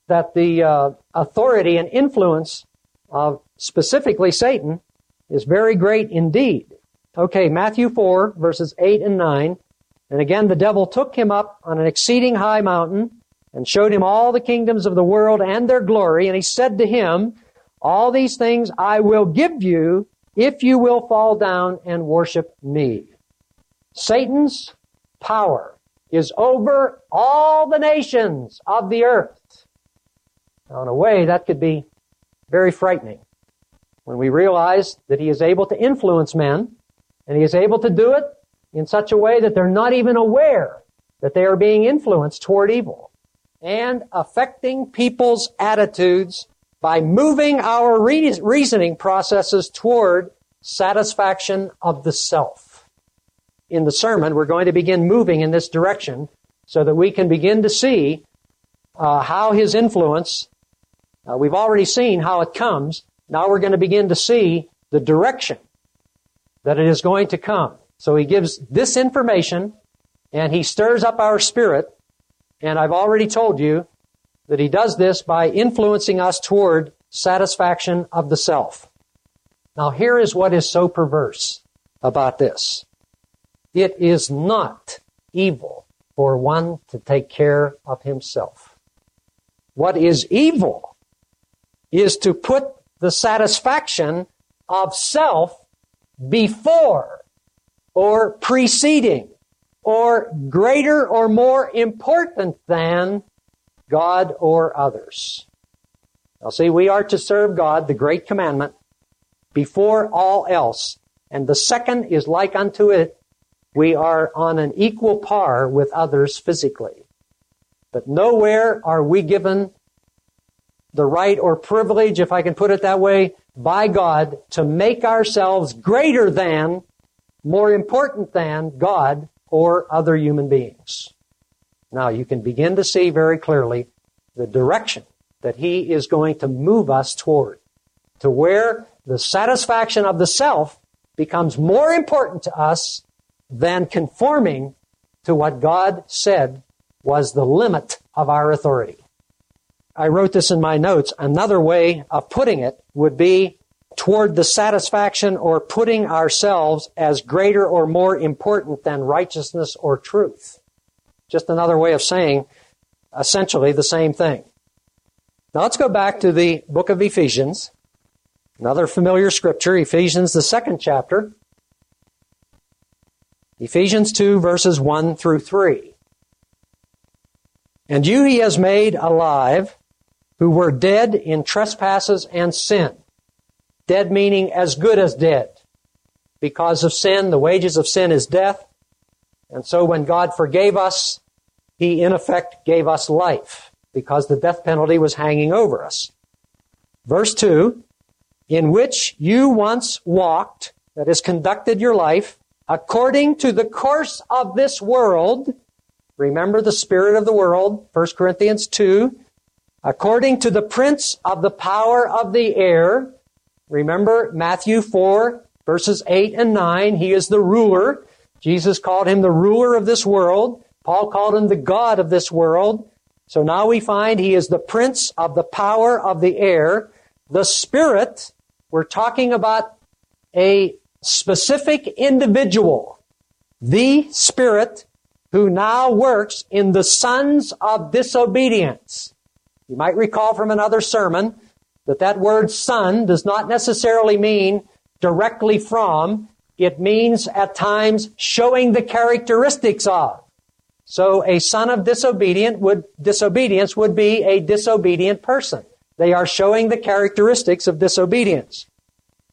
that the uh, authority and influence of specifically Satan is very great indeed. Okay, Matthew 4 verses 8 and 9. And again, the devil took him up on an exceeding high mountain and showed him all the kingdoms of the world and their glory. And he said to him, all these things I will give you if you will fall down and worship me. Satan's power is over all the nations of the earth. Now, in a way, that could be very frightening when we realize that he is able to influence men and he is able to do it in such a way that they're not even aware that they are being influenced toward evil and affecting people's attitudes by moving our reasoning processes toward satisfaction of the self. In the sermon, we're going to begin moving in this direction so that we can begin to see uh, how his influence, uh, we've already seen how it comes. Now we're going to begin to see the direction that it is going to come. So he gives this information and he stirs up our spirit. And I've already told you that he does this by influencing us toward satisfaction of the self. Now here is what is so perverse about this. It is not evil for one to take care of himself. What is evil is to put the satisfaction of self before or preceding or greater or more important than God or others. Now see, we are to serve God, the great commandment, before all else. And the second is like unto it, we are on an equal par with others physically. But nowhere are we given the right or privilege, if I can put it that way, by God to make ourselves greater than, more important than God or other human beings. Now you can begin to see very clearly the direction that He is going to move us toward, to where the satisfaction of the self becomes more important to us than conforming to what God said was the limit of our authority. I wrote this in my notes. Another way of putting it would be toward the satisfaction or putting ourselves as greater or more important than righteousness or truth. Just another way of saying essentially the same thing. Now let's go back to the book of Ephesians. Another familiar scripture, Ephesians, the second chapter. Ephesians 2 verses 1 through 3. And you he has made alive who were dead in trespasses and sin. Dead meaning as good as dead. Because of sin, the wages of sin is death. And so when God forgave us, He in effect gave us life because the death penalty was hanging over us. Verse 2, in which you once walked, that is conducted your life, according to the course of this world. Remember the spirit of the world, 1 Corinthians 2. According to the prince of the power of the air. Remember Matthew 4, verses 8 and 9. He is the ruler. Jesus called him the ruler of this world. Paul called him the God of this world. So now we find he is the prince of the power of the air. The spirit, we're talking about a specific individual. The spirit who now works in the sons of disobedience. You might recall from another sermon that that word son does not necessarily mean directly from. It means at times showing the characteristics of. So a son of disobedient would, disobedience would be a disobedient person. They are showing the characteristics of disobedience.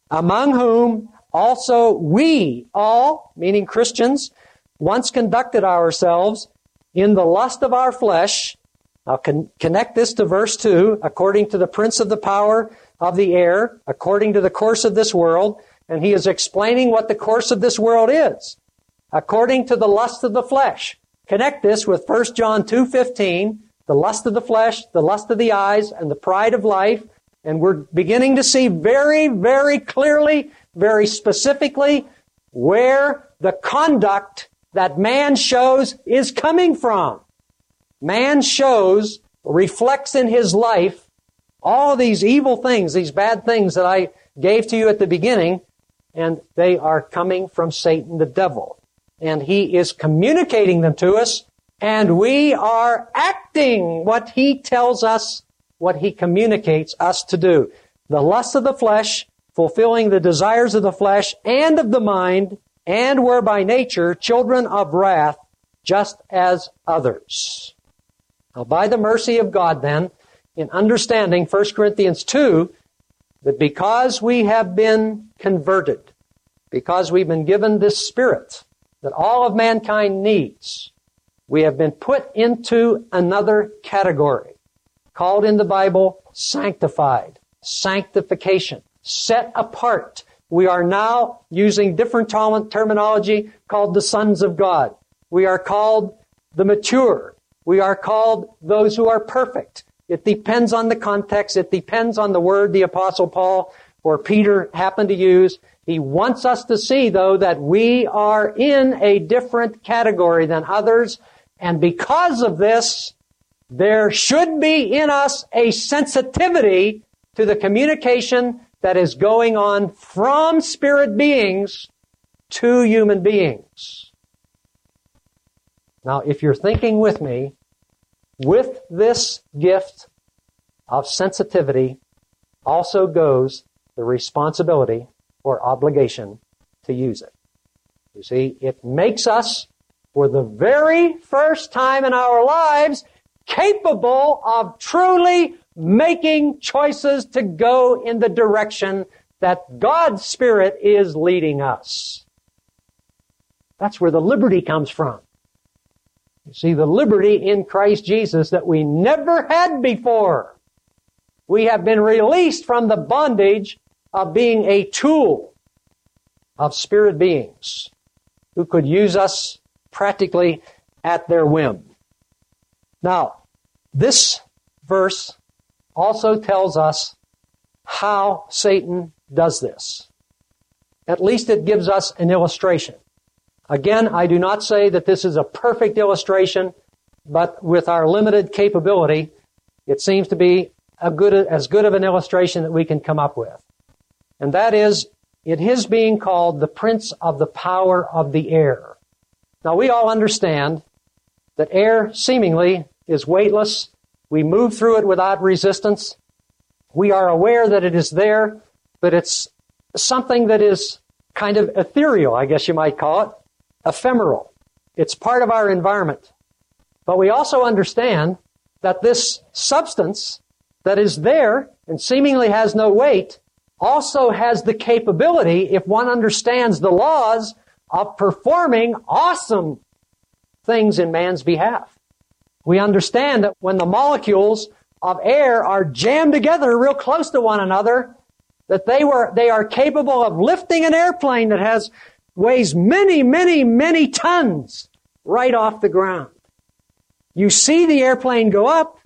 Among whom also we all, meaning Christians, once conducted ourselves in the lust of our flesh, I'll con- connect this to verse 2. According to the prince of the power of the air, according to the course of this world, and he is explaining what the course of this world is. According to the lust of the flesh. Connect this with 1 John 2.15, the lust of the flesh, the lust of the eyes, and the pride of life. And we're beginning to see very, very clearly very specifically where the conduct that man shows is coming from. Man shows, reflects in his life all these evil things, these bad things that I gave to you at the beginning, and they are coming from Satan the devil. And he is communicating them to us, and we are acting what he tells us, what he communicates us to do. The lust of the flesh, fulfilling the desires of the flesh and of the mind, and were by nature children of wrath, just as others. Now, by the mercy of God, then, in understanding 1 Corinthians 2, that because we have been converted, because we've been given this Spirit that all of mankind needs, we have been put into another category called in the Bible sanctified, sanctification, set apart. We are now using different terminology called the sons of God. We are called the mature. We are called those who are perfect. It depends on the context. It depends on the word the apostle Paul or Peter happened to use. He wants us to see though that we are in a different category than others. And because of this, there should be in us a sensitivity to the communication that is going on from spirit beings to human beings. Now, if you're thinking with me, with this gift of sensitivity also goes the responsibility or obligation to use it. You see, it makes us, for the very first time in our lives, capable of truly making choices to go in the direction that God's Spirit is leading us. That's where the liberty comes from. You see, the liberty in Christ Jesus that we never had before. We have been released from the bondage of being a tool of spirit beings who could use us practically at their whim. Now, this verse also tells us how Satan does this. At least it gives us an illustration. Again, I do not say that this is a perfect illustration, but with our limited capability, it seems to be good, as good of an illustration that we can come up with. And that is, it is being called the prince of the power of the air. Now we all understand that air seemingly is weightless. We move through it without resistance. We are aware that it is there, but it's something that is kind of ethereal, I guess you might call it ephemeral. It's part of our environment. But we also understand that this substance that is there and seemingly has no weight also has the capability, if one understands the laws, of performing awesome things in man's behalf. We understand that when the molecules of air are jammed together real close to one another, that they were, they are capable of lifting an airplane that has weighs many, many, many tons right off the ground. You see the airplane go up,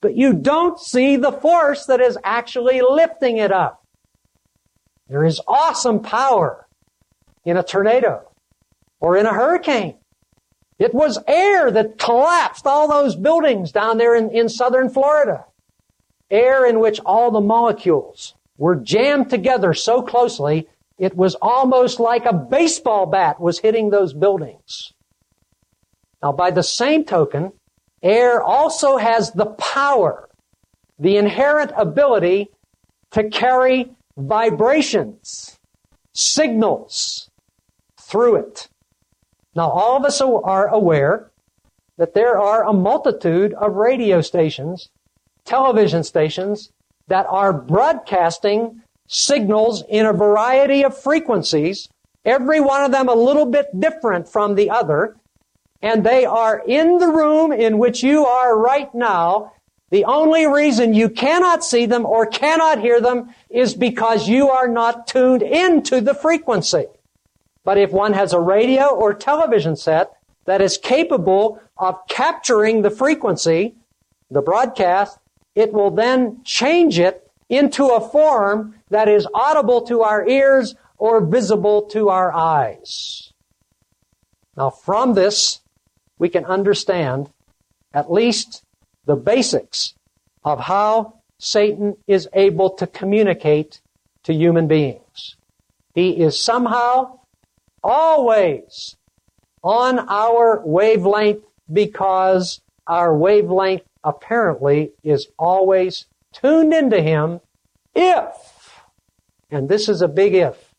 but you don't see the force that is actually lifting it up. There is awesome power in a tornado or in a hurricane. It was air that collapsed all those buildings down there in, in southern Florida. Air in which all the molecules were jammed together so closely it was almost like a baseball bat was hitting those buildings. Now, by the same token, air also has the power, the inherent ability to carry vibrations, signals through it. Now, all of us are aware that there are a multitude of radio stations, television stations that are broadcasting signals in a variety of frequencies, every one of them a little bit different from the other, and they are in the room in which you are right now. The only reason you cannot see them or cannot hear them is because you are not tuned into the frequency. But if one has a radio or television set that is capable of capturing the frequency, the broadcast, it will then change it into a form that is audible to our ears or visible to our eyes. Now from this, we can understand at least the basics of how Satan is able to communicate to human beings. He is somehow always on our wavelength because our wavelength apparently is always tuned into him if, and this is a big if,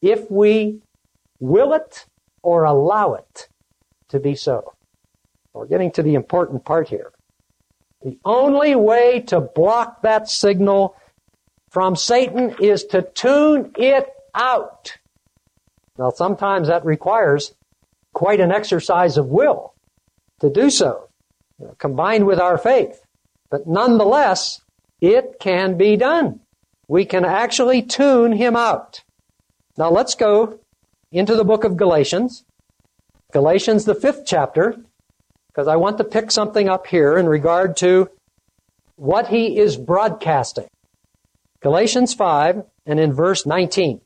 if we will it or allow it to be so. We're getting to the important part here. The only way to block that signal from Satan is to tune it out. Now sometimes that requires quite an exercise of will to do so, combined with our faith. But nonetheless, it can be done. We can actually tune him out. Now let's go into the book of Galatians. Galatians, the fifth chapter, because I want to pick something up here in regard to what he is broadcasting. Galatians 5 and in verse 19.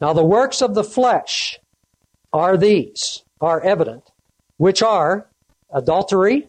Now the works of the flesh are these, are evident, which are adultery,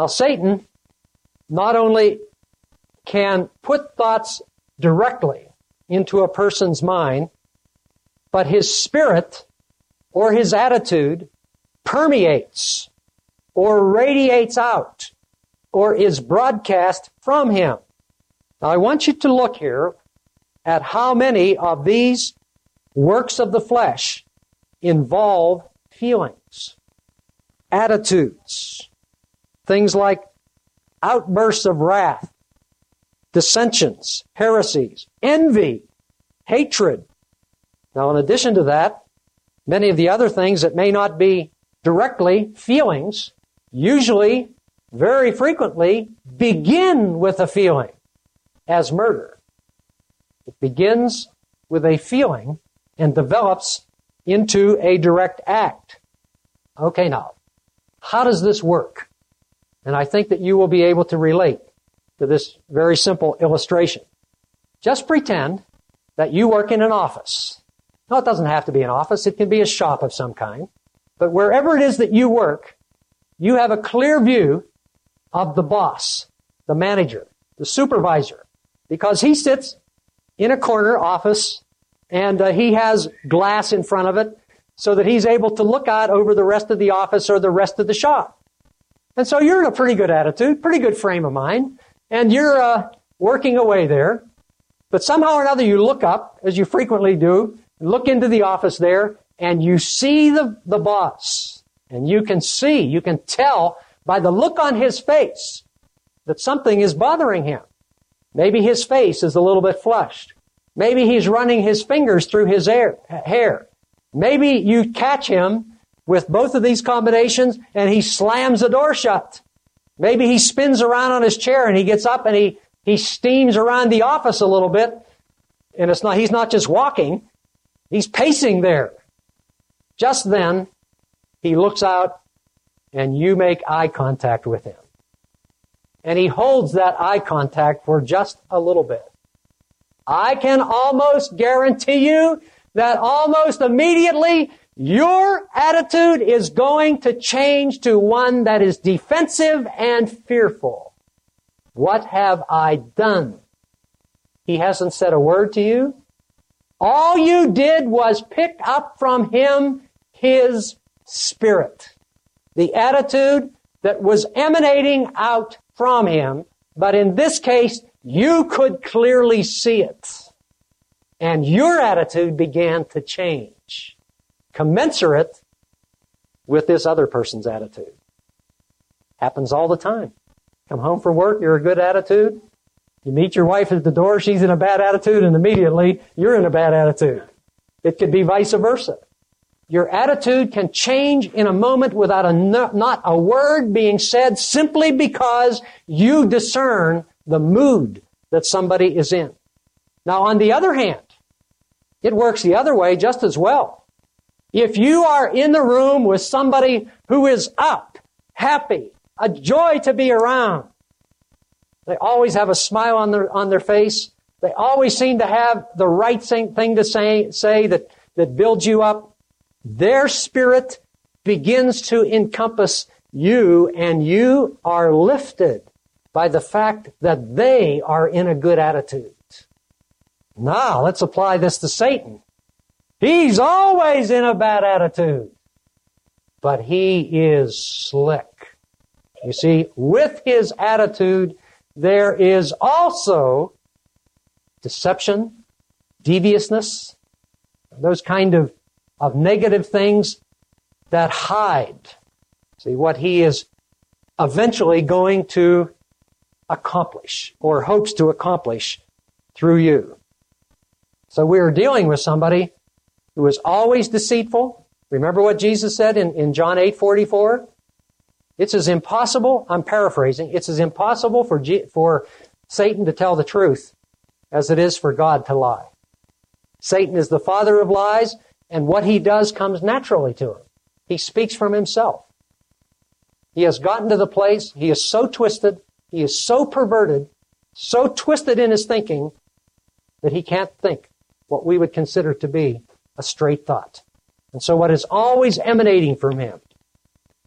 Now, Satan not only can put thoughts directly into a person's mind, but his spirit or his attitude permeates or radiates out or is broadcast from him. Now, I want you to look here at how many of these works of the flesh involve feelings, attitudes, Things like outbursts of wrath, dissensions, heresies, envy, hatred. Now, in addition to that, many of the other things that may not be directly feelings, usually, very frequently, begin with a feeling as murder. It begins with a feeling and develops into a direct act. Okay, now, how does this work? And I think that you will be able to relate to this very simple illustration. Just pretend that you work in an office. No, it doesn't have to be an office. It can be a shop of some kind. But wherever it is that you work, you have a clear view of the boss, the manager, the supervisor, because he sits in a corner office and uh, he has glass in front of it so that he's able to look out over the rest of the office or the rest of the shop. And so you're in a pretty good attitude, pretty good frame of mind, and you're uh, working away there. But somehow or another, you look up, as you frequently do, look into the office there, and you see the, the boss. And you can see, you can tell by the look on his face that something is bothering him. Maybe his face is a little bit flushed. Maybe he's running his fingers through his hair. Maybe you catch him with both of these combinations and he slams the door shut. Maybe he spins around on his chair and he gets up and he, he steams around the office a little bit. And it's not, he's not just walking, he's pacing there. Just then, he looks out and you make eye contact with him. And he holds that eye contact for just a little bit. I can almost guarantee you that almost immediately your attitude is going to change to one that is defensive and fearful. What have I done? He hasn't said a word to you. All you did was pick up from him his spirit. The attitude that was emanating out from him, but in this case, you could clearly see it. And your attitude began to change commensurate with this other person's attitude. Happens all the time. Come home from work, you're a good attitude. You meet your wife at the door, she's in a bad attitude, and immediately you're in a bad attitude. It could be vice versa. Your attitude can change in a moment without a, not a word being said simply because you discern the mood that somebody is in. Now, on the other hand, it works the other way just as well. If you are in the room with somebody who is up, happy, a joy to be around, they always have a smile on their, on their face. They always seem to have the right thing to say, say that, that builds you up. Their spirit begins to encompass you and you are lifted by the fact that they are in a good attitude. Now, let's apply this to Satan. He's always in a bad attitude, but he is slick. You see, with his attitude, there is also deception, deviousness, those kind of, of negative things that hide. See, what he is eventually going to accomplish or hopes to accomplish through you. So we are dealing with somebody who is always deceitful. Remember what Jesus said in, in John 8 44? It's as impossible, I'm paraphrasing, it's as impossible for, G, for Satan to tell the truth as it is for God to lie. Satan is the father of lies, and what he does comes naturally to him. He speaks from himself. He has gotten to the place, he is so twisted, he is so perverted, so twisted in his thinking, that he can't think what we would consider to be a straight thought. And so what is always emanating from him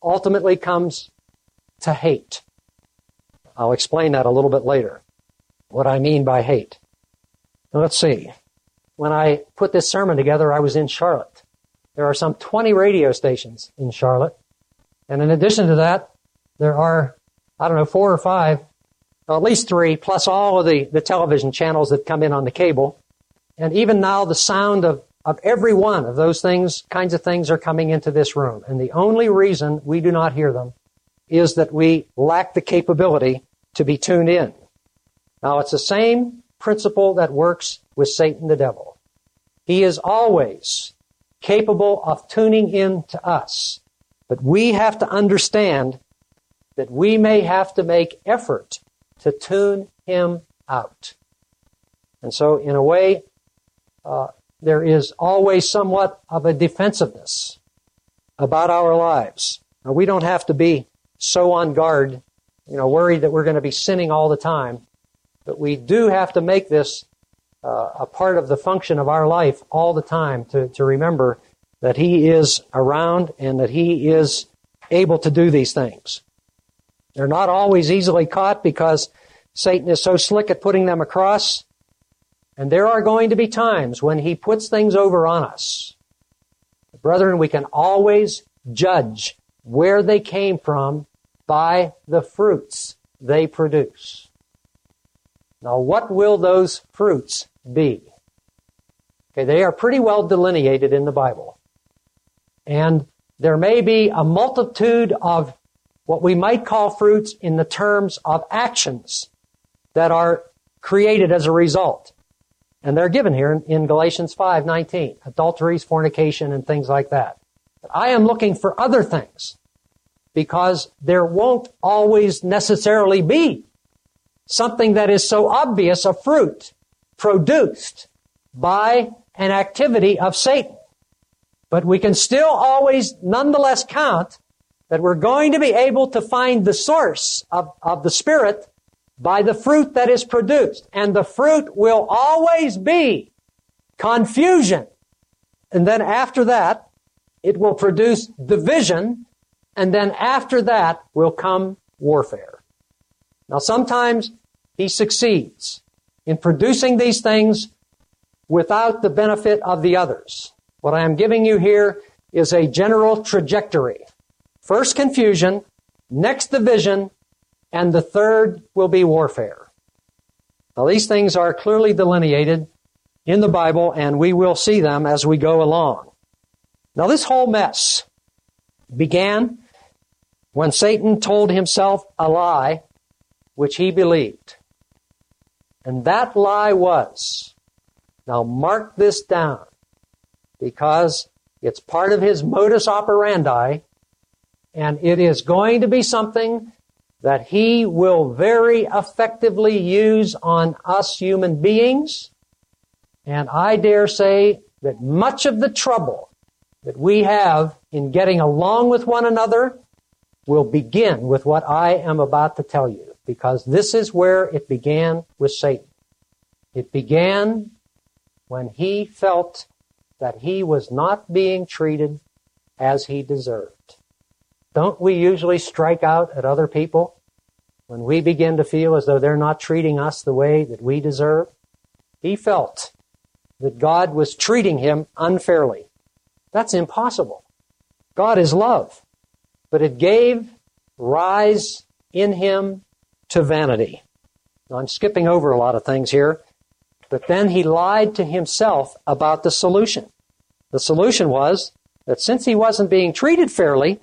ultimately comes to hate. I'll explain that a little bit later, what I mean by hate. Now let's see. When I put this sermon together, I was in Charlotte. There are some 20 radio stations in Charlotte. And in addition to that, there are, I don't know, four or five, or at least three, plus all of the, the television channels that come in on the cable. And even now, the sound of, of every one of those things, kinds of things are coming into this room. And the only reason we do not hear them is that we lack the capability to be tuned in. Now, it's the same principle that works with Satan the devil. He is always capable of tuning in to us. But we have to understand that we may have to make effort to tune him out. And so, in a way, uh, there is always somewhat of a defensiveness about our lives. Now, we don't have to be so on guard, you know, worried that we're going to be sinning all the time, but we do have to make this uh, a part of the function of our life all the time to, to remember that He is around and that He is able to do these things. They're not always easily caught because Satan is so slick at putting them across. And there are going to be times when he puts things over on us. Brethren, we can always judge where they came from by the fruits they produce. Now, what will those fruits be? Okay, they are pretty well delineated in the Bible. And there may be a multitude of what we might call fruits in the terms of actions that are created as a result. And they're given here in, Galatians 5:19, adulteries, fornication, and things like that. But I am looking for other things because there won't always necessarily be something that is so obvious a fruit produced by an activity of Satan. But we can still always nonetheless count that we're going to be able to find the source of, of the Spirit by the fruit that is produced. And the fruit will always be confusion. And then after that, it will produce division. And then after that will come warfare. Now sometimes he succeeds in producing these things without the benefit of the others. What I am giving you here is a general trajectory. First confusion, next division, and the third will be warfare. Now, these things are clearly delineated in the Bible, and we will see them as we go along. Now, this whole mess began when Satan told himself a lie which he believed. And that lie was, now mark this down, because it's part of his modus operandi and it is going to be something that he will very effectively use on us human beings. And I dare say that much of the trouble that we have in getting along with one another will begin with what I am about to tell you, because this is where it began with Satan. It began when he felt that he was not being treated as he deserved. Don't we usually strike out at other people when we begin to feel as though they're not treating us the way that we deserve? He felt that God was treating him unfairly. That's impossible. God is love. But it gave rise in him to vanity. Now, I'm skipping over a lot of things here, but then he lied to himself about the solution. The solution was that since he wasn't being treated fairly,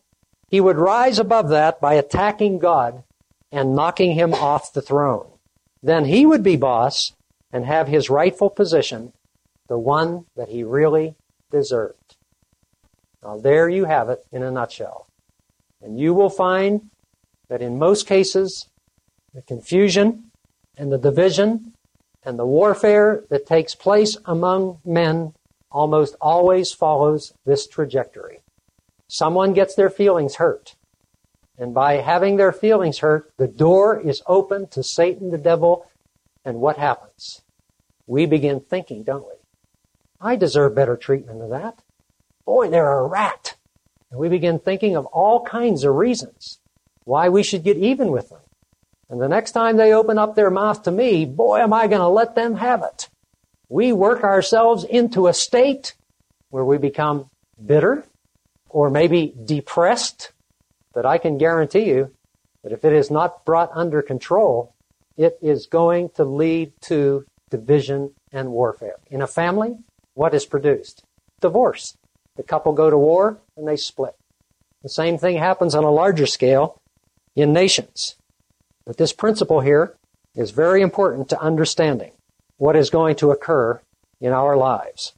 he would rise above that by attacking God and knocking him off the throne. Then he would be boss and have his rightful position, the one that he really deserved. Now, there you have it in a nutshell. And you will find that in most cases, the confusion and the division and the warfare that takes place among men almost always follows this trajectory. Someone gets their feelings hurt. And by having their feelings hurt, the door is open to Satan, the devil, and what happens? We begin thinking, don't we? I deserve better treatment than that. Boy, they're a rat. And we begin thinking of all kinds of reasons why we should get even with them. And the next time they open up their mouth to me, boy, am I going to let them have it. We work ourselves into a state where we become bitter or maybe depressed. But I can guarantee you that if it is not brought under control, it is going to lead to division and warfare. In a family, what is produced? Divorce. The couple go to war and they split. The same thing happens on a larger scale in nations. But this principle here is very important to understanding what is going to occur in our lives.